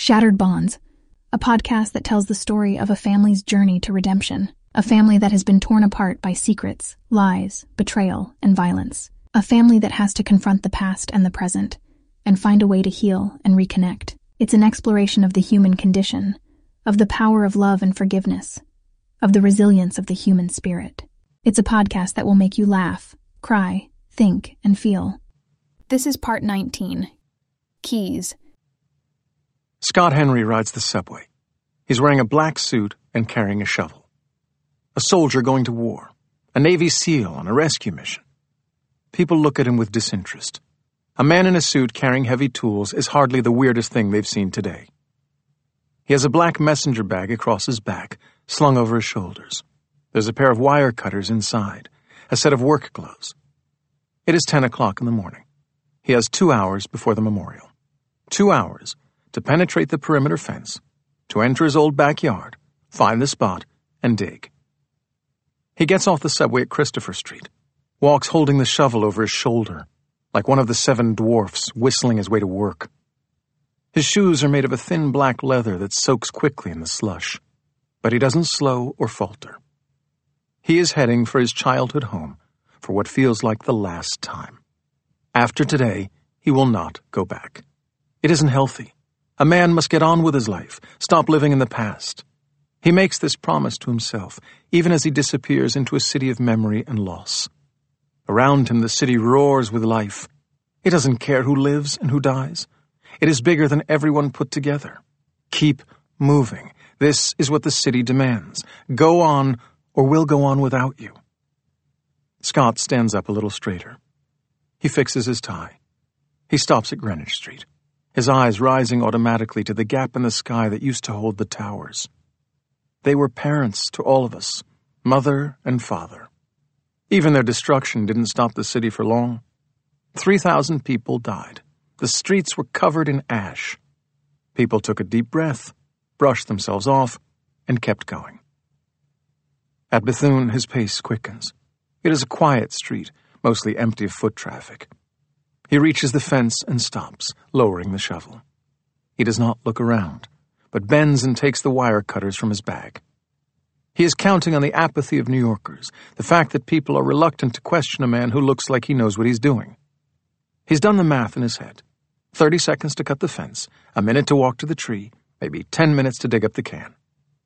Shattered Bonds, a podcast that tells the story of a family's journey to redemption, a family that has been torn apart by secrets, lies, betrayal, and violence, a family that has to confront the past and the present, and find a way to heal and reconnect. It's an exploration of the human condition, of the power of love and forgiveness, of the resilience of the human spirit. It's a podcast that will make you laugh, cry, think, and feel. This is part 19 Keys. Scott Henry rides the subway. He's wearing a black suit and carrying a shovel. A soldier going to war, a Navy SEAL on a rescue mission. People look at him with disinterest. A man in a suit carrying heavy tools is hardly the weirdest thing they've seen today. He has a black messenger bag across his back, slung over his shoulders. There's a pair of wire cutters inside, a set of work gloves. It is 10 o'clock in the morning. He has two hours before the memorial. Two hours to penetrate the perimeter fence, to enter his old backyard, find the spot, and dig. He gets off the subway at Christopher Street, walks holding the shovel over his shoulder, like one of the seven dwarfs whistling his way to work. His shoes are made of a thin black leather that soaks quickly in the slush, but he doesn't slow or falter. He is heading for his childhood home for what feels like the last time. After today, he will not go back. It isn't healthy. A man must get on with his life, stop living in the past. He makes this promise to himself, even as he disappears into a city of memory and loss. Around him, the city roars with life. It doesn't care who lives and who dies. It is bigger than everyone put together. Keep moving. This is what the city demands. Go on, or we'll go on without you. Scott stands up a little straighter. He fixes his tie. He stops at Greenwich Street, his eyes rising automatically to the gap in the sky that used to hold the towers. They were parents to all of us, mother and father. Even their destruction didn't stop the city for long. Three thousand people died. The streets were covered in ash. People took a deep breath, brushed themselves off, and kept going. At Bethune, his pace quickens. It is a quiet street, mostly empty of foot traffic. He reaches the fence and stops, lowering the shovel. He does not look around, but bends and takes the wire cutters from his bag. He is counting on the apathy of New Yorkers, the fact that people are reluctant to question a man who looks like he knows what he's doing. He's done the math in his head. Thirty seconds to cut the fence, a minute to walk to the tree, maybe ten minutes to dig up the can.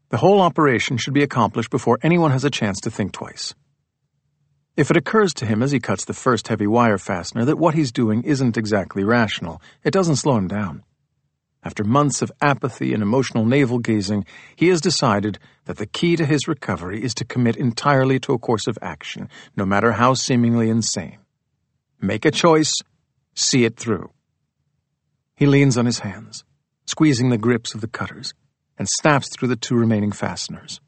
The whole operation should be accomplished before anyone has a chance to think twice. If it occurs to him as he cuts the first heavy wire fastener that what he's doing isn't exactly rational, it doesn't slow him down. After months of apathy and emotional navel gazing, he has decided that the key to his recovery is to commit entirely to a course of action, no matter how seemingly insane. Make a choice, see it through. He leans on his hands, squeezing the grips of the cutters and snaps through the two remaining fasteners.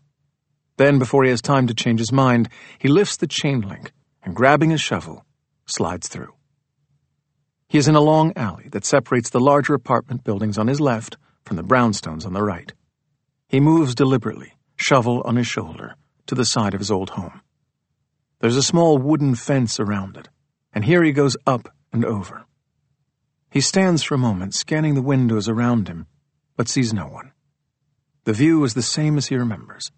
Then, before he has time to change his mind, he lifts the chain link and, grabbing his shovel, slides through. He is in a long alley that separates the larger apartment buildings on his left from the brownstones on the right. He moves deliberately, shovel on his shoulder, to the side of his old home. There's a small wooden fence around it, and here he goes up and over. He stands for a moment, scanning the windows around him, but sees no one. The view is the same as he remembers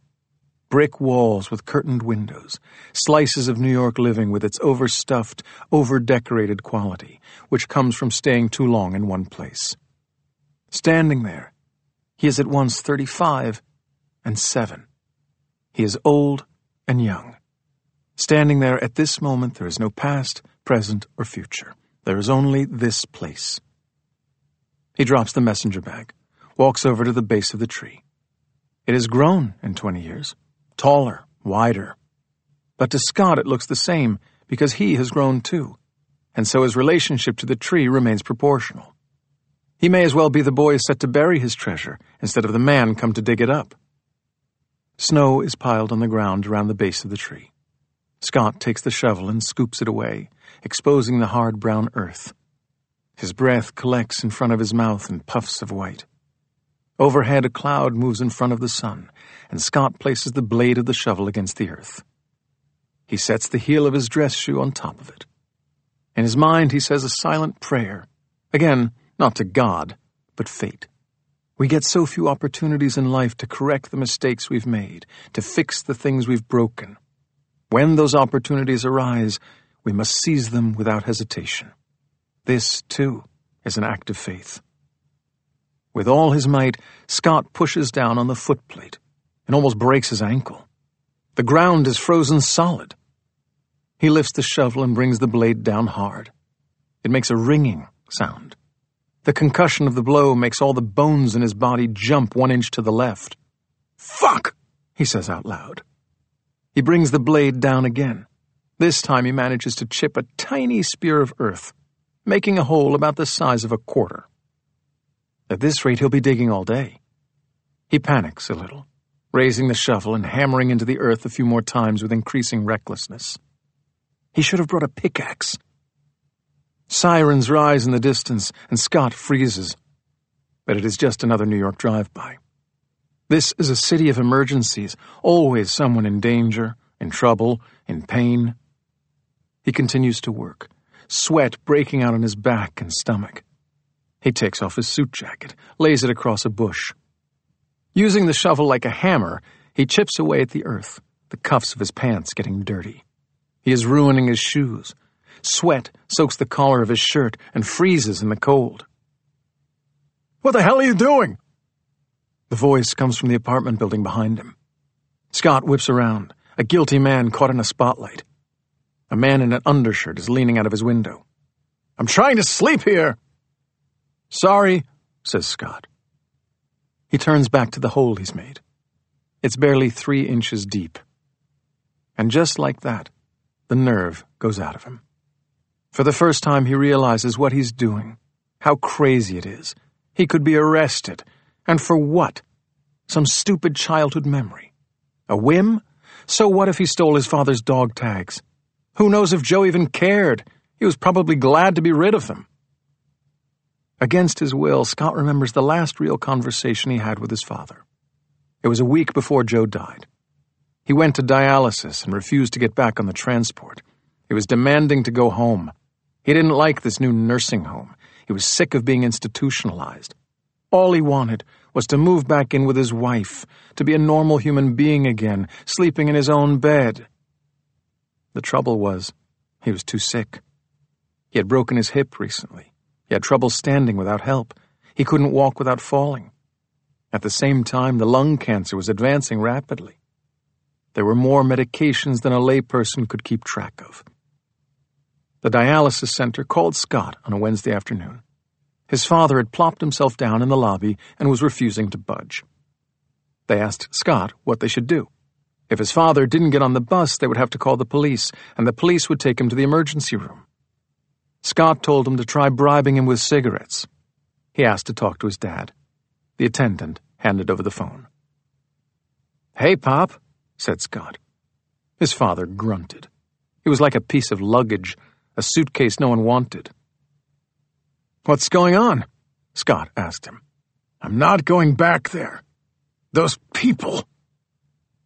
brick walls with curtained windows, slices of New York living with its overstuffed, overdecorated quality, which comes from staying too long in one place. Standing there, he is at once thirty five and seven. He is old and young. Standing there at this moment, there is no past, present, or future. There is only this place. He drops the messenger bag, walks over to the base of the tree. It has grown in 20 years, taller, wider. But to Scott it looks the same because he has grown too, and so his relationship to the tree remains proportional. He may as well be the boy set to bury his treasure instead of the man come to dig it up. Snow is piled on the ground around the base of the tree. Scott takes the shovel and scoops it away, exposing the hard brown earth. His breath collects in front of his mouth in puffs of white. Overhead, a cloud moves in front of the sun, and Scott places the blade of the shovel against the earth. He sets the heel of his dress shoe on top of it. In his mind, he says a silent prayer. Again, not to God, but fate. We get so few opportunities in life to correct the mistakes we've made, to fix the things we've broken. When those opportunities arise, we must seize them without hesitation. This, too, is an act of faith. With all his might, Scott pushes down on the footplate and almost breaks his ankle. The ground is frozen solid. He lifts the shovel and brings the blade down hard. It makes a ringing sound. The concussion of the blow makes all the bones in his body jump one inch to the left. Fuck! he says out loud. He brings the blade down again. This time he manages to chip a tiny spear of earth, making a hole about the size of a quarter. At this rate, he'll be digging all day. He panics a little, raising the shovel and hammering into the earth a few more times with increasing recklessness. He should have brought a pickaxe. Sirens rise in the distance, and Scott freezes. But it is just another New York drive-by. This is a city of emergencies, always someone in danger, in trouble, in pain. He continues to work, sweat breaking out on his back and stomach. He takes off his suit jacket, lays it across a bush. Using the shovel like a hammer, he chips away at the earth, the cuffs of his pants getting dirty. He is ruining his shoes, Sweat soaks the collar of his shirt and freezes in the cold. What the hell are you doing? The voice comes from the apartment building behind him. Scott whips around, a guilty man caught in a spotlight. A man in an undershirt is leaning out of his window. I'm trying to sleep here. Sorry, says Scott. He turns back to the hole he's made. It's barely three inches deep. And just like that, the nerve goes out of him. For the first time, he realizes what he's doing, how crazy it is. He could be arrested. And for what? Some stupid childhood memory. A whim? So what if he stole his father's dog tags? Who knows if Joe even cared? He was probably glad to be rid of them. Against his will, Scott remembers the last real conversation he had with his father. It was a week before Joe died. He went to dialysis and refused to get back on the transport. He was demanding to go home. He didn't like this new nursing home. He was sick of being institutionalized. All he wanted was to move back in with his wife, to be a normal human being again, sleeping in his own bed. The trouble was, he was too sick. He had broken his hip recently. He had trouble standing without help. He couldn't walk without falling. At the same time, the lung cancer was advancing rapidly. There were more medications than a layperson could keep track of. The dialysis center called Scott on a Wednesday afternoon. His father had plopped himself down in the lobby and was refusing to budge. They asked Scott what they should do. If his father didn't get on the bus, they would have to call the police, and the police would take him to the emergency room. Scott told him to try bribing him with cigarettes. He asked to talk to his dad. The attendant handed over the phone. Hey, Pop, said Scott. His father grunted. He was like a piece of luggage a suitcase no one wanted. What's going on? Scott asked him. I'm not going back there. Those people.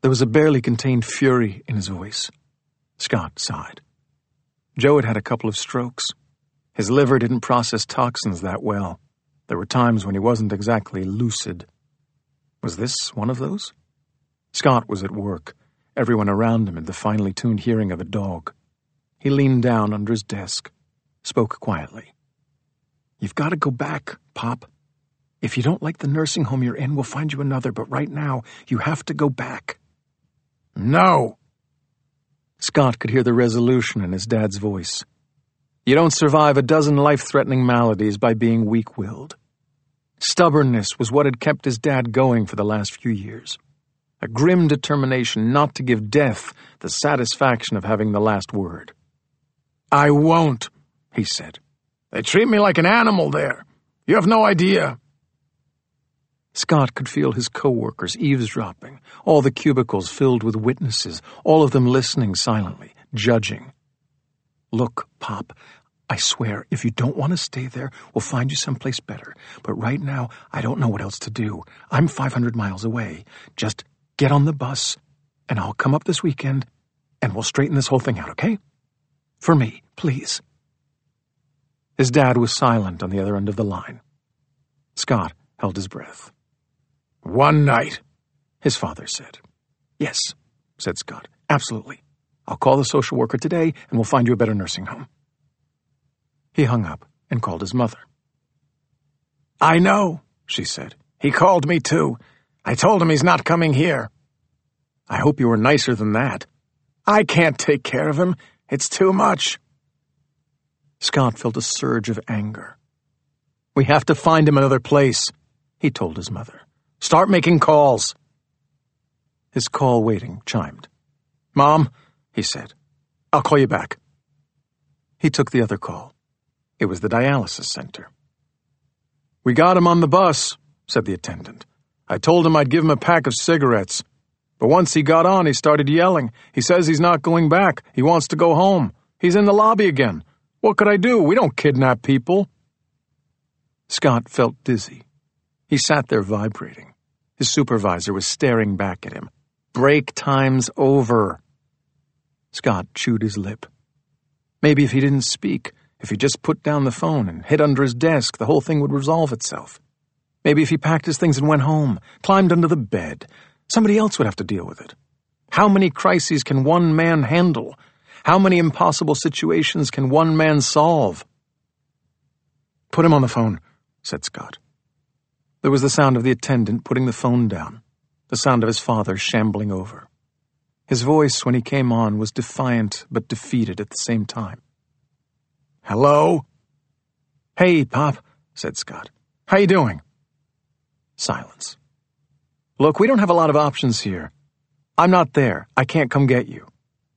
There was a barely contained fury in his voice. Scott sighed. Joe had had a couple of strokes. His liver didn't process toxins that well. There were times when he wasn't exactly lucid. Was this one of those? Scott was at work, everyone around him had the finely tuned hearing of a dog. He leaned down under his desk, spoke quietly. You've got to go back, Pop. If you don't like the nursing home you're in, we'll find you another, but right now, you have to go back. No! Scott could hear the resolution in his dad's voice. You don't survive a dozen life threatening maladies by being weak willed. Stubbornness was what had kept his dad going for the last few years. A grim determination not to give death the satisfaction of having the last word. I won't, he said. They treat me like an animal there. You have no idea. Scott could feel his co-workers eavesdropping, all the cubicles filled with witnesses, all of them listening silently, judging. Look, Pop, I swear, if you don't want to stay there, we'll find you someplace better. But right now, I don't know what else to do. I'm 500 miles away. Just get on the bus, and I'll come up this weekend, and we'll straighten this whole thing out, okay? For me, please. His dad was silent on the other end of the line. Scott held his breath. One night, his father said. Yes, said Scott. Absolutely. I'll call the social worker today and we'll find you a better nursing home. He hung up and called his mother. I know, she said. He called me too. I told him he's not coming here. I hope you were nicer than that. I can't take care of him. It's too much. Scott felt a surge of anger. We have to find him another place, he told his mother. Start making calls. His call waiting chimed. Mom, he said, I'll call you back. He took the other call. It was the dialysis center. We got him on the bus, said the attendant. I told him I'd give him a pack of cigarettes. But once he got on, he started yelling. He says he's not going back. He wants to go home. He's in the lobby again. What could I do? We don't kidnap people. Scott felt dizzy. He sat there vibrating. His supervisor was staring back at him. Break time's over. Scott chewed his lip. Maybe if he didn't speak, if he just put down the phone and hid under his desk, the whole thing would resolve itself. Maybe if he packed his things and went home, climbed under the bed, somebody else would have to deal with it. How many crises can one man handle? How many impossible situations can one man solve? Put him on the phone, said Scott. There was the sound of the attendant putting the phone down, the sound of his father shambling over. His voice, when he came on, was defiant but defeated at the same time. Hello? Hey, Pop, said Scott. How you doing? Silence. Look, we don't have a lot of options here. I'm not there. I can't come get you.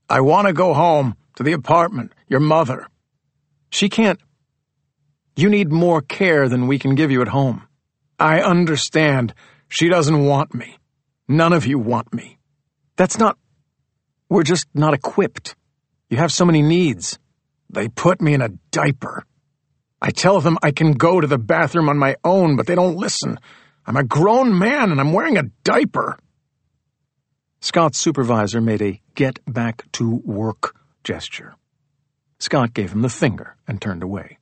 I want to go home, to the apartment, your mother. She can't. You need more care than we can give you at home. I understand. She doesn't want me. None of you want me. That's not. We're just not equipped. You have so many needs. They put me in a diaper. I tell them I can go to the bathroom on my own, but they don't listen. I'm a grown man and I'm wearing a diaper. Scott's supervisor made a get back to work gesture. Scott gave him the finger and turned away.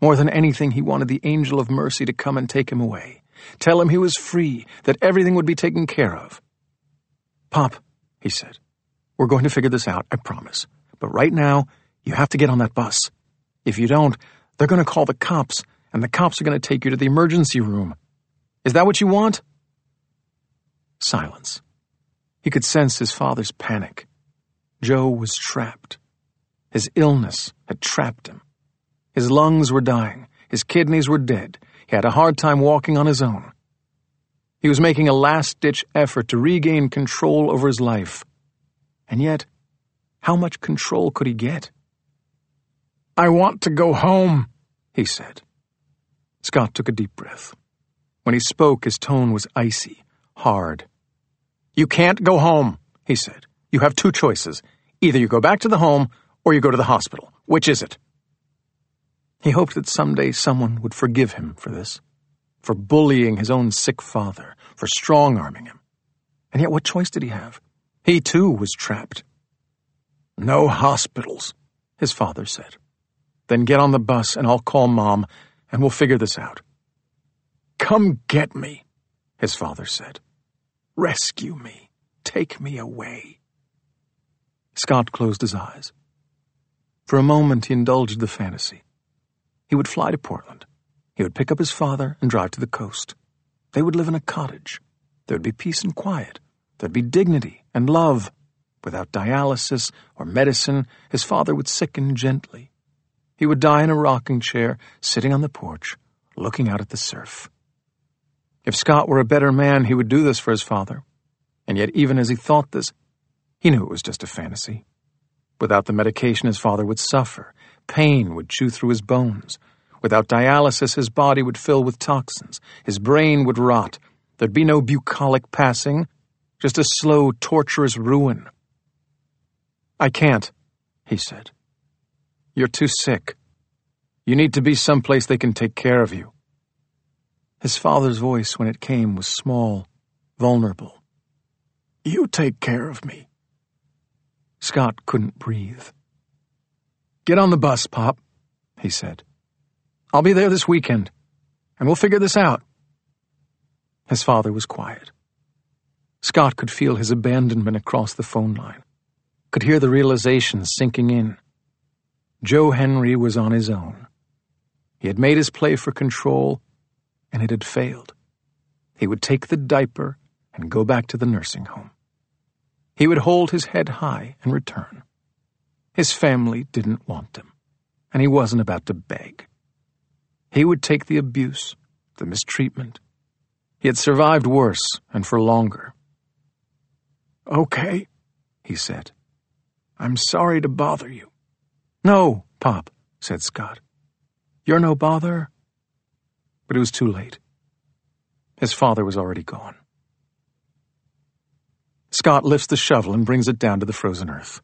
More than anything, he wanted the angel of mercy to come and take him away, tell him he was free, that everything would be taken care of. Pop, he said, we're going to figure this out, I promise. But right now, you have to get on that bus. If you don't, they're going to call the cops, and the cops are going to take you to the emergency room. Is that what you want? Silence. He could sense his father's panic. Joe was trapped. His illness had trapped him. His lungs were dying. His kidneys were dead. He had a hard time walking on his own. He was making a last ditch effort to regain control over his life. And yet, how much control could he get? I want to go home, he said. Scott took a deep breath. When he spoke, his tone was icy, hard. You can't go home, he said. You have two choices. Either you go back to the home or you go to the hospital. Which is it? He hoped that someday someone would forgive him for this, for bullying his own sick father, for strong arming him. And yet, what choice did he have? He too was trapped. No hospitals, his father said. Then get on the bus and I'll call Mom and we'll figure this out. Come get me, his father said. Rescue me. Take me away. Scott closed his eyes. For a moment, he indulged the fantasy. He would fly to Portland. He would pick up his father and drive to the coast. They would live in a cottage. There would be peace and quiet. There'd be dignity and love. Without dialysis or medicine, his father would sicken gently. He would die in a rocking chair, sitting on the porch, looking out at the surf. If Scott were a better man, he would do this for his father. And yet, even as he thought this, he knew it was just a fantasy. Without the medication, his father would suffer. Pain would chew through his bones. Without dialysis, his body would fill with toxins. His brain would rot. There'd be no bucolic passing, just a slow, torturous ruin. I can't, he said. You're too sick. You need to be someplace they can take care of you. His father's voice, when it came, was small, vulnerable. You take care of me. Scott couldn't breathe. Get on the bus, Pop, he said. I'll be there this weekend, and we'll figure this out. His father was quiet. Scott could feel his abandonment across the phone line, could hear the realization sinking in. Joe Henry was on his own. He had made his play for control, and it had failed. He would take the diaper and go back to the nursing home. He would hold his head high and return. His family didn't want him, and he wasn't about to beg. He would take the abuse, the mistreatment. He had survived worse and for longer. Okay, he said. I'm sorry to bother you. No, Pop, said Scott. You're no bother. But it was too late. His father was already gone. Scott lifts the shovel and brings it down to the frozen earth.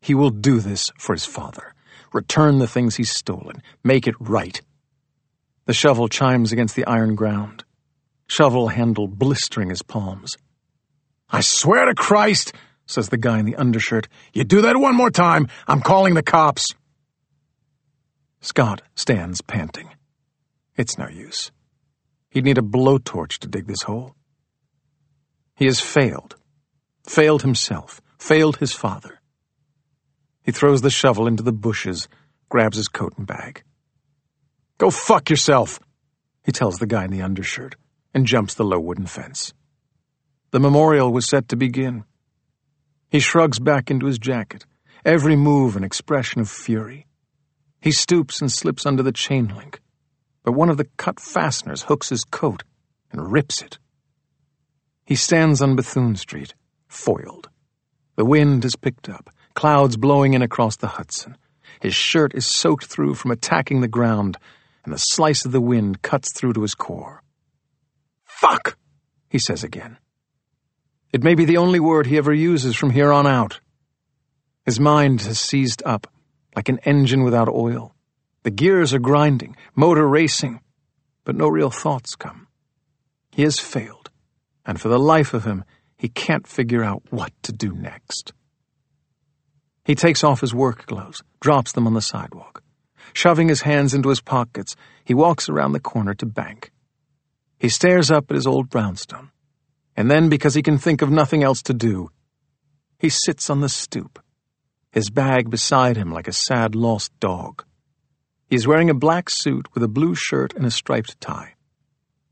He will do this for his father. Return the things he's stolen. Make it right. The shovel chimes against the iron ground. Shovel handle blistering his palms. I swear to Christ, says the guy in the undershirt, you do that one more time, I'm calling the cops. Scott stands panting. It's no use. He'd need a blowtorch to dig this hole. He has failed. Failed himself. Failed his father. He throws the shovel into the bushes, grabs his coat and bag. Go fuck yourself, he tells the guy in the undershirt, and jumps the low wooden fence. The memorial was set to begin. He shrugs back into his jacket, every move an expression of fury. He stoops and slips under the chain link, but one of the cut fasteners hooks his coat and rips it. He stands on Bethune Street, foiled. The wind has picked up, clouds blowing in across the Hudson. His shirt is soaked through from attacking the ground, and the slice of the wind cuts through to his core. Fuck! he says again. It may be the only word he ever uses from here on out. His mind has seized up, like an engine without oil. The gears are grinding, motor racing, but no real thoughts come. He has failed, and for the life of him, he can't figure out what to do next. He takes off his work gloves, drops them on the sidewalk. Shoving his hands into his pockets, he walks around the corner to bank. He stares up at his old brownstone and then, because he can think of nothing else to do, he sits on the stoop, his bag beside him like a sad lost dog. He is wearing a black suit with a blue shirt and a striped tie.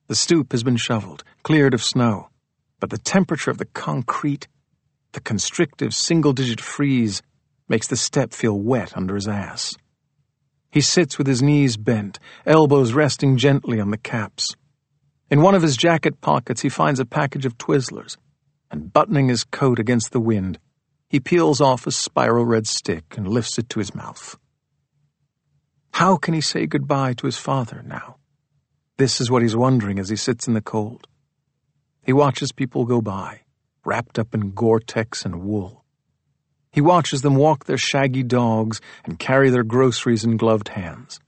The stoop has been shoveled, cleared of snow, but the temperature of the concrete, the constrictive single digit freeze, makes the step feel wet under his ass. He sits with his knees bent, elbows resting gently on the caps. In one of his jacket pockets, he finds a package of Twizzlers, and buttoning his coat against the wind, he peels off a spiral red stick and lifts it to his mouth. How can he say goodbye to his father now? This is what he's wondering as he sits in the cold. He watches people go by, wrapped up in Gore-Tex and wool. He watches them walk their shaggy dogs and carry their groceries in gloved hands.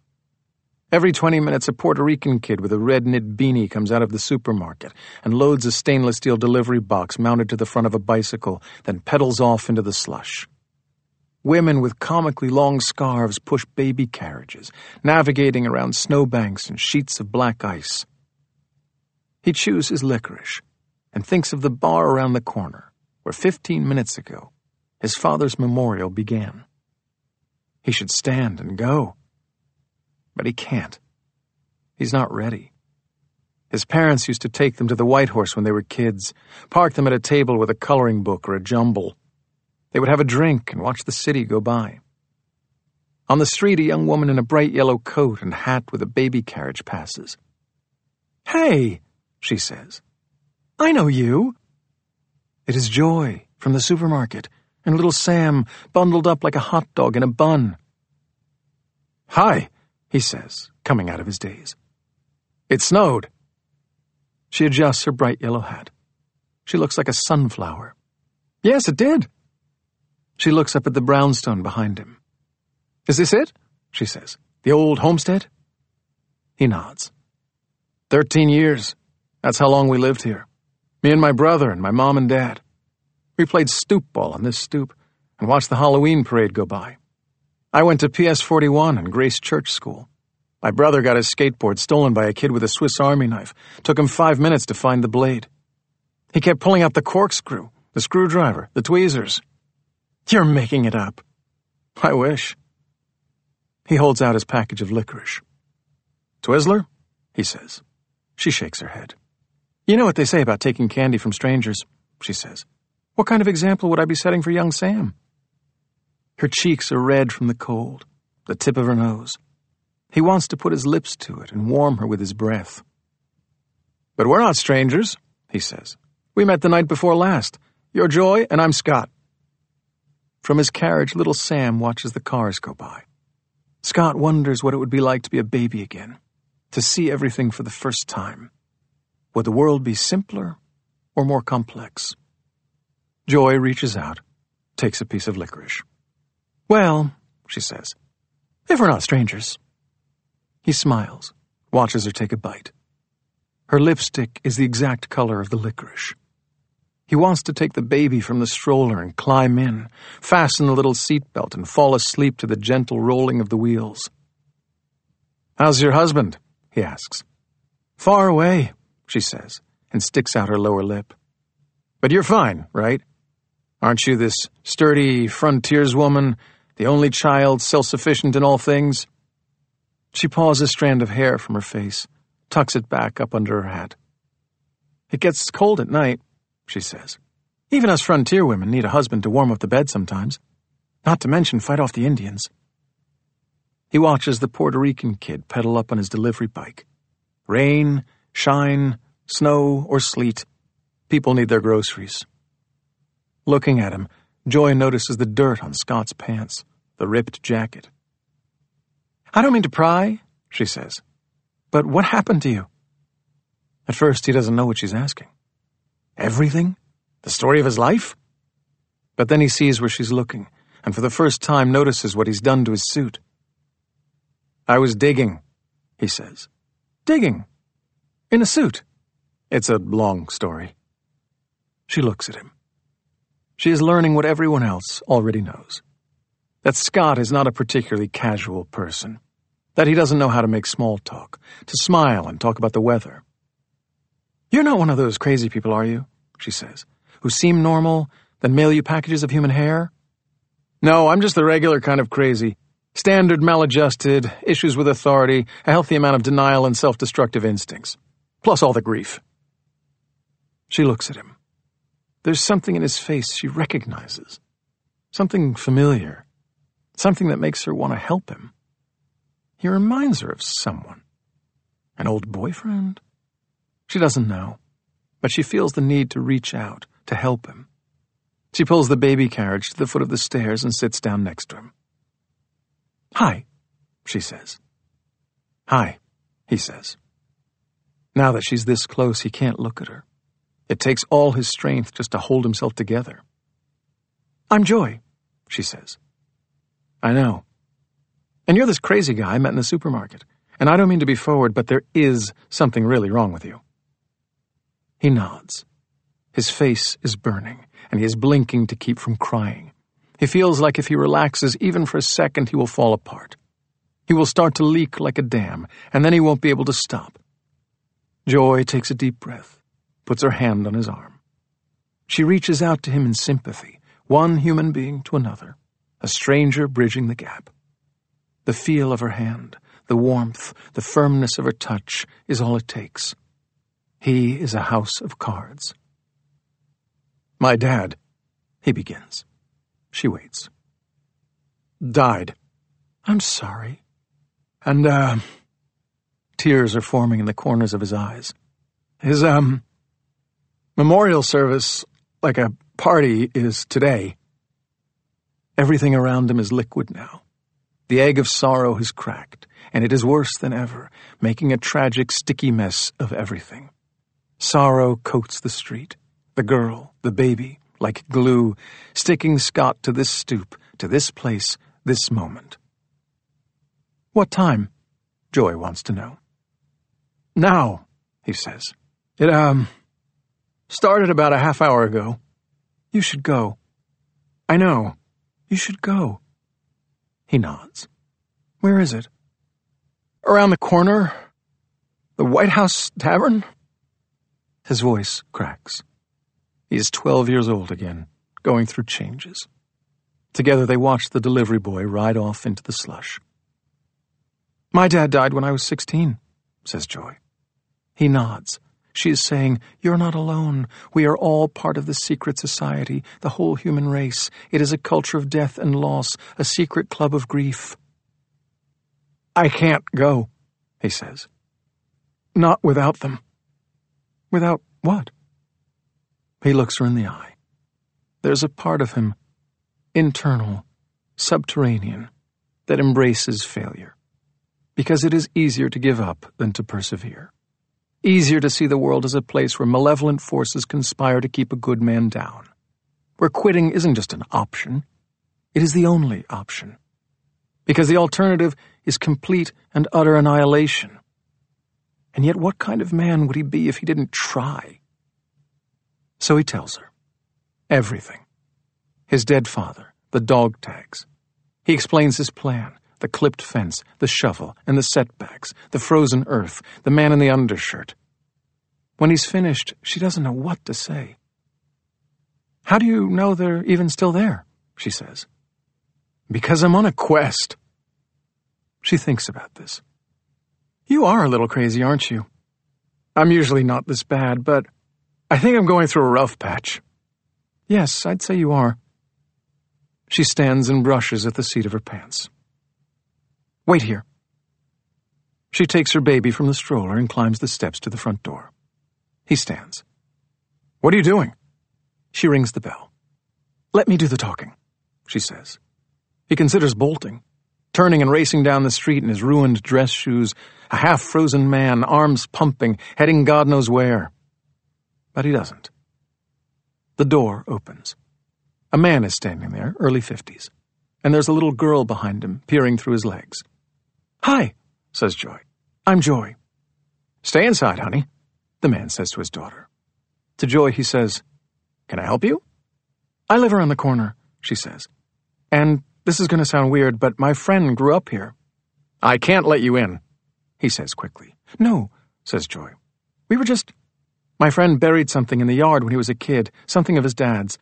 Every 20 minutes, a Puerto Rican kid with a red knit beanie comes out of the supermarket and loads a stainless steel delivery box mounted to the front of a bicycle, then pedals off into the slush. Women with comically long scarves push baby carriages, navigating around snowbanks and sheets of black ice. He chews his licorice and thinks of the bar around the corner, where 15 minutes ago his father's memorial began. He should stand and go but he can't. He's not ready. His parents used to take them to the White Horse when they were kids, park them at a table with a coloring book or a jumble. They would have a drink and watch the city go by. On the street, a young woman in a bright yellow coat and hat with a baby carriage passes. Hey, she says. I know you. It is Joy from the supermarket, and little Sam bundled up like a hot dog in a bun. Hi, he says, coming out of his daze. It snowed. She adjusts her bright yellow hat. She looks like a sunflower. Yes, it did. She looks up at the brownstone behind him. Is this it? She says. The old homestead? He nods. Thirteen years. That's how long we lived here. Me and my brother and my mom and dad. We played stoop ball on this stoop and watched the Halloween parade go by. I went to PS 41 and Grace Church School. My brother got his skateboard stolen by a kid with a Swiss Army knife. Took him five minutes to find the blade. He kept pulling out the corkscrew, the screwdriver, the tweezers. You're making it up. I wish. He holds out his package of licorice. Twizzler? He says. She shakes her head. You know what they say about taking candy from strangers, she says. What kind of example would I be setting for young Sam? Her cheeks are red from the cold, the tip of her nose. He wants to put his lips to it and warm her with his breath. But we're not strangers, he says. We met the night before last. You're Joy, and I'm Scott. From his carriage, little Sam watches the cars go by. Scott wonders what it would be like to be a baby again, to see everything for the first time. Would the world be simpler or more complex? Joy reaches out, takes a piece of licorice. Well, she says, if we're not strangers. He smiles, watches her take a bite. Her lipstick is the exact color of the licorice. He wants to take the baby from the stroller and climb in, fasten the little seatbelt, and fall asleep to the gentle rolling of the wheels. How's your husband? he asks. Far away, she says, and sticks out her lower lip. But you're fine, right? Aren't you this sturdy frontierswoman, the only child, self sufficient in all things? She paws a strand of hair from her face, tucks it back up under her hat. It gets cold at night, she says. Even us frontier women need a husband to warm up the bed sometimes, not to mention fight off the Indians. He watches the Puerto Rican kid pedal up on his delivery bike. Rain, shine, snow, or sleet, people need their groceries. Looking at him, Joy notices the dirt on Scott's pants, the ripped jacket. I don't mean to pry, she says, but what happened to you? At first, he doesn't know what she's asking. Everything? The story of his life? But then he sees where she's looking, and for the first time notices what he's done to his suit. I was digging, he says. Digging? In a suit? It's a long story. She looks at him. She is learning what everyone else already knows that Scott is not a particularly casual person, that he doesn't know how to make small talk, to smile and talk about the weather. You're not one of those crazy people, are you? She says, who seem normal, then mail you packages of human hair? No, I'm just the regular kind of crazy. Standard maladjusted, issues with authority, a healthy amount of denial and self destructive instincts. Plus all the grief. She looks at him. There's something in his face she recognizes. Something familiar. Something that makes her want to help him. He reminds her of someone. An old boyfriend? She doesn't know, but she feels the need to reach out, to help him. She pulls the baby carriage to the foot of the stairs and sits down next to him. Hi, she says. Hi, he says. Now that she's this close, he can't look at her. It takes all his strength just to hold himself together. I'm Joy, she says. I know. And you're this crazy guy I met in the supermarket. And I don't mean to be forward, but there is something really wrong with you. He nods. His face is burning, and he is blinking to keep from crying. He feels like if he relaxes even for a second, he will fall apart. He will start to leak like a dam, and then he won't be able to stop. Joy takes a deep breath, puts her hand on his arm. She reaches out to him in sympathy, one human being to another, a stranger bridging the gap. The feel of her hand, the warmth, the firmness of her touch is all it takes. He is a house of cards. My dad, he begins. She waits. Died. I'm sorry. And, uh, tears are forming in the corners of his eyes. His, um, memorial service, like a party, is today. Everything around him is liquid now. The egg of sorrow has cracked, and it is worse than ever, making a tragic, sticky mess of everything. Sorrow coats the street, the girl, the baby, like glue, sticking Scott to this stoop, to this place, this moment. What time? Joy wants to know. Now, he says. It, um, started about a half hour ago. You should go. I know. You should go. He nods. Where is it? Around the corner? The White Horse Tavern? His voice cracks. He is 12 years old again, going through changes. Together they watch the delivery boy ride off into the slush. My dad died when I was 16, says Joy. He nods. She is saying, You're not alone. We are all part of the secret society, the whole human race. It is a culture of death and loss, a secret club of grief. I can't go, he says. Not without them. Without what? He looks her in the eye. There's a part of him, internal, subterranean, that embraces failure. Because it is easier to give up than to persevere. Easier to see the world as a place where malevolent forces conspire to keep a good man down. Where quitting isn't just an option, it is the only option. Because the alternative is complete and utter annihilation. And yet, what kind of man would he be if he didn't try? So he tells her everything his dead father, the dog tags. He explains his plan the clipped fence, the shovel, and the setbacks, the frozen earth, the man in the undershirt. When he's finished, she doesn't know what to say. How do you know they're even still there? she says. Because I'm on a quest. She thinks about this. You are a little crazy, aren't you? I'm usually not this bad, but I think I'm going through a rough patch. Yes, I'd say you are. She stands and brushes at the seat of her pants. Wait here. She takes her baby from the stroller and climbs the steps to the front door. He stands. What are you doing? She rings the bell. Let me do the talking, she says. He considers bolting, turning and racing down the street in his ruined dress shoes, a half frozen man, arms pumping, heading God knows where. But he doesn't. The door opens. A man is standing there, early fifties, and there's a little girl behind him, peering through his legs. Hi, says Joy. I'm Joy. Stay inside, honey, the man says to his daughter. To Joy, he says, Can I help you? I live around the corner, she says. And this is going to sound weird, but my friend grew up here. I can't let you in, he says quickly. No, says Joy. We were just. My friend buried something in the yard when he was a kid, something of his dad's,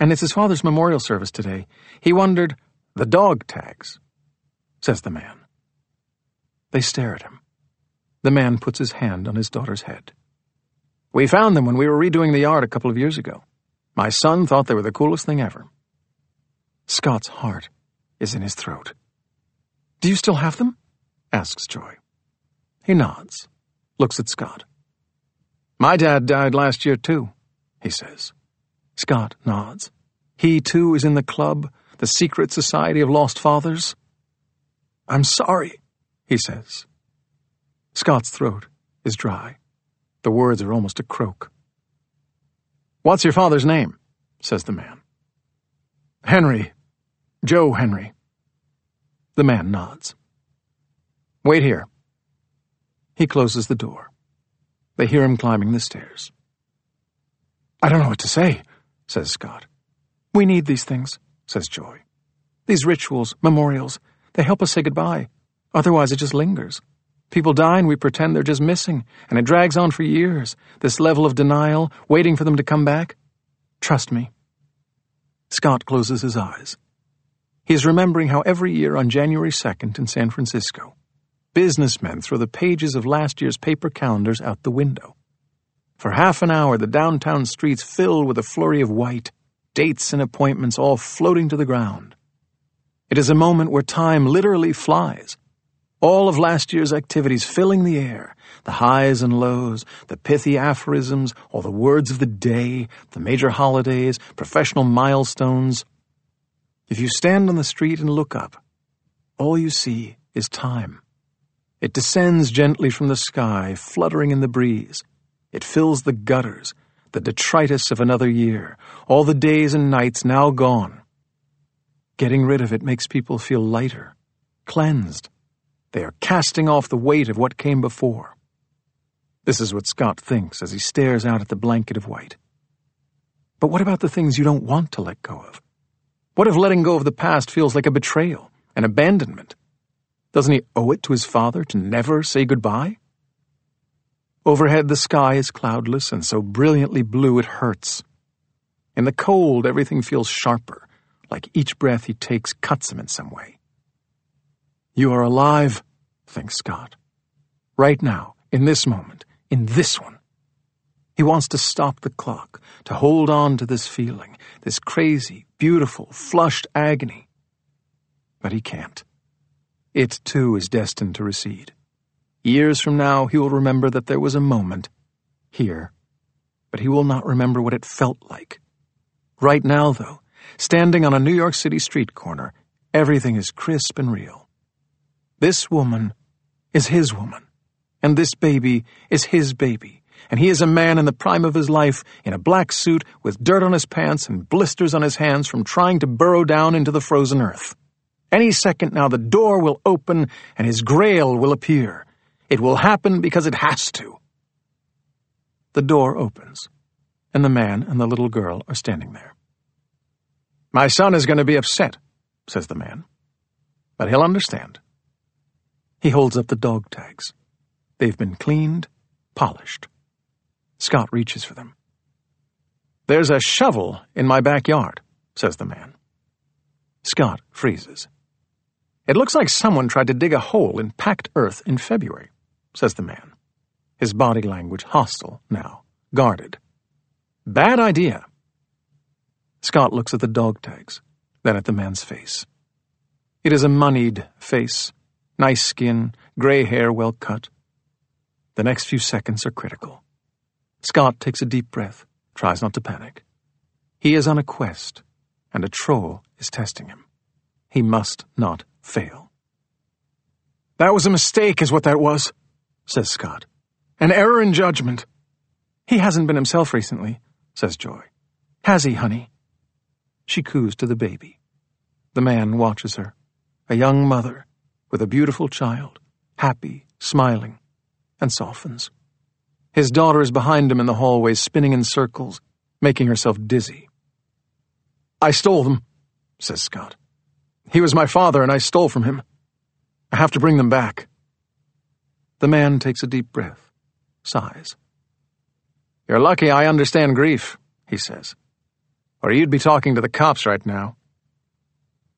and it's his father's memorial service today. He wondered, the dog tags, says the man. They stare at him. The man puts his hand on his daughter's head. We found them when we were redoing the yard a couple of years ago. My son thought they were the coolest thing ever. Scott's heart is in his throat. Do you still have them? asks Joy. He nods, looks at Scott. My dad died last year, too, he says. Scott nods. He, too, is in the club, the secret society of lost fathers. I'm sorry, he says. Scott's throat is dry. The words are almost a croak. What's your father's name? says the man. Henry. Joe Henry. The man nods. Wait here. He closes the door. They hear him climbing the stairs. I don't know what to say, says Scott. We need these things, says Joy. These rituals, memorials, they help us say goodbye. Otherwise, it just lingers. People die and we pretend they're just missing, and it drags on for years, this level of denial, waiting for them to come back. Trust me. Scott closes his eyes. He is remembering how every year on January 2nd in San Francisco, businessmen throw the pages of last year's paper calendars out the window. For half an hour, the downtown streets fill with a flurry of white, dates and appointments all floating to the ground. It is a moment where time literally flies all of last year's activities filling the air the highs and lows, the pithy aphorisms, all the words of the day, the major holidays, professional milestones. If you stand on the street and look up, all you see is time. It descends gently from the sky, fluttering in the breeze. It fills the gutters, the detritus of another year, all the days and nights now gone. Getting rid of it makes people feel lighter, cleansed, they are casting off the weight of what came before. This is what Scott thinks as he stares out at the blanket of white. But what about the things you don't want to let go of? What if letting go of the past feels like a betrayal, an abandonment? Doesn't he owe it to his father to never say goodbye? Overhead, the sky is cloudless and so brilliantly blue it hurts. In the cold, everything feels sharper, like each breath he takes cuts him in some way. You are alive, thinks Scott. Right now, in this moment, in this one. He wants to stop the clock, to hold on to this feeling, this crazy, beautiful, flushed agony. But he can't. It, too, is destined to recede. Years from now, he will remember that there was a moment here, but he will not remember what it felt like. Right now, though, standing on a New York City street corner, everything is crisp and real. This woman is his woman, and this baby is his baby, and he is a man in the prime of his life, in a black suit, with dirt on his pants and blisters on his hands from trying to burrow down into the frozen earth. Any second now the door will open and his grail will appear. It will happen because it has to. The door opens, and the man and the little girl are standing there. My son is going to be upset, says the man. But he'll understand. He holds up the dog tags. They've been cleaned, polished. Scott reaches for them. There's a shovel in my backyard, says the man. Scott freezes. It looks like someone tried to dig a hole in packed earth in February says the man, his body language hostile now, guarded. Bad idea. Scott looks at the dog tags, then at the man's face. It is a moneyed face, nice skin, gray hair well cut. The next few seconds are critical. Scott takes a deep breath, tries not to panic. He is on a quest, and a troll is testing him. He must not fail. That was a mistake, is what that was says Scott. An error in judgment. He hasn't been himself recently, says Joy. Has he, honey? She coos to the baby. The man watches her, a young mother with a beautiful child, happy, smiling, and softens. His daughter is behind him in the hallway, spinning in circles, making herself dizzy. I stole them, says Scott. He was my father, and I stole from him. I have to bring them back. The man takes a deep breath, sighs. You're lucky I understand grief, he says. Or you'd be talking to the cops right now.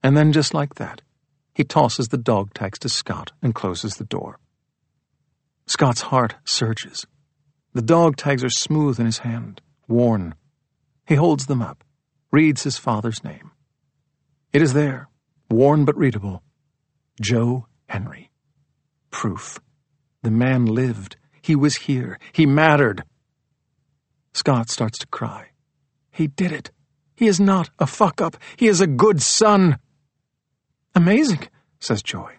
And then, just like that, he tosses the dog tags to Scott and closes the door. Scott's heart surges. The dog tags are smooth in his hand, worn. He holds them up, reads his father's name. It is there, worn but readable Joe Henry. Proof. The man lived. He was here. He mattered. Scott starts to cry. He did it. He is not a fuck up. He is a good son. Amazing, says Joy,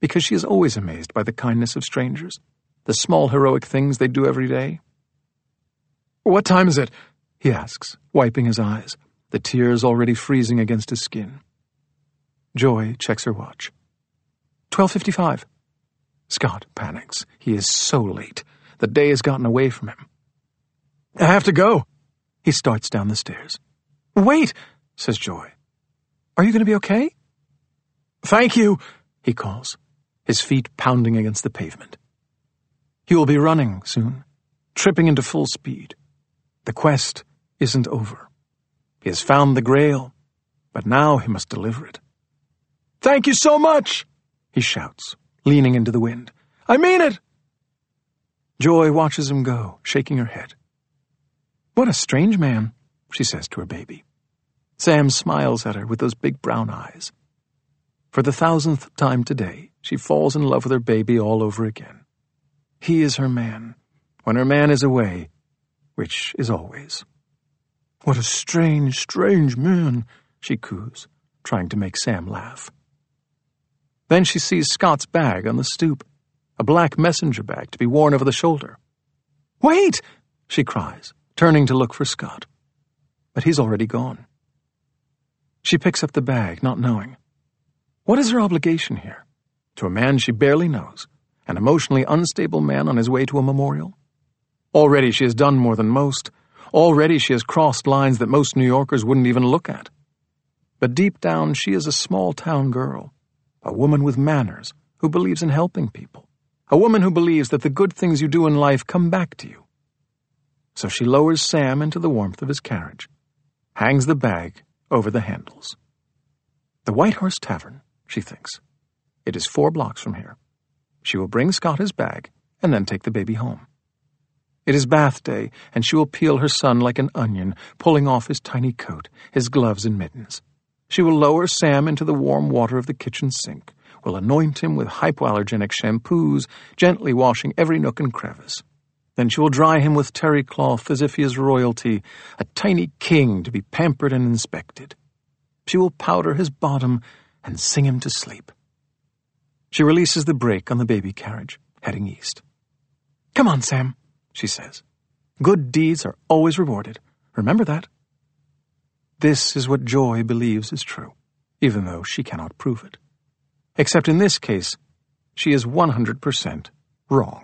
because she is always amazed by the kindness of strangers, the small heroic things they do every day. What time is it? he asks, wiping his eyes, the tears already freezing against his skin. Joy checks her watch. 1255. Scott panics. He is so late. The day has gotten away from him. I have to go. He starts down the stairs. Wait, says Joy. Are you going to be okay? Thank you, he calls, his feet pounding against the pavement. He will be running soon, tripping into full speed. The quest isn't over. He has found the grail, but now he must deliver it. Thank you so much, he shouts leaning into the wind. I mean it! Joy watches him go, shaking her head. What a strange man, she says to her baby. Sam smiles at her with those big brown eyes. For the thousandth time today, she falls in love with her baby all over again. He is her man, when her man is away, which is always. What a strange, strange man, she coos, trying to make Sam laugh. Then she sees Scott's bag on the stoop, a black messenger bag to be worn over the shoulder. Wait! she cries, turning to look for Scott. But he's already gone. She picks up the bag, not knowing. What is her obligation here? To a man she barely knows, an emotionally unstable man on his way to a memorial? Already she has done more than most. Already she has crossed lines that most New Yorkers wouldn't even look at. But deep down, she is a small town girl a woman with manners, who believes in helping people, a woman who believes that the good things you do in life come back to you. So she lowers Sam into the warmth of his carriage, hangs the bag over the handles. The White Horse Tavern, she thinks. It is four blocks from here. She will bring Scott his bag and then take the baby home. It is bath day, and she will peel her son like an onion, pulling off his tiny coat, his gloves and mittens. She will lower Sam into the warm water of the kitchen sink, will anoint him with hypoallergenic shampoos, gently washing every nook and crevice. Then she will dry him with terry cloth as if he is royalty, a tiny king to be pampered and inspected. She will powder his bottom and sing him to sleep. She releases the brake on the baby carriage, heading east. Come on, Sam, she says. Good deeds are always rewarded. Remember that. This is what Joy believes is true, even though she cannot prove it. Except in this case, she is 100% wrong.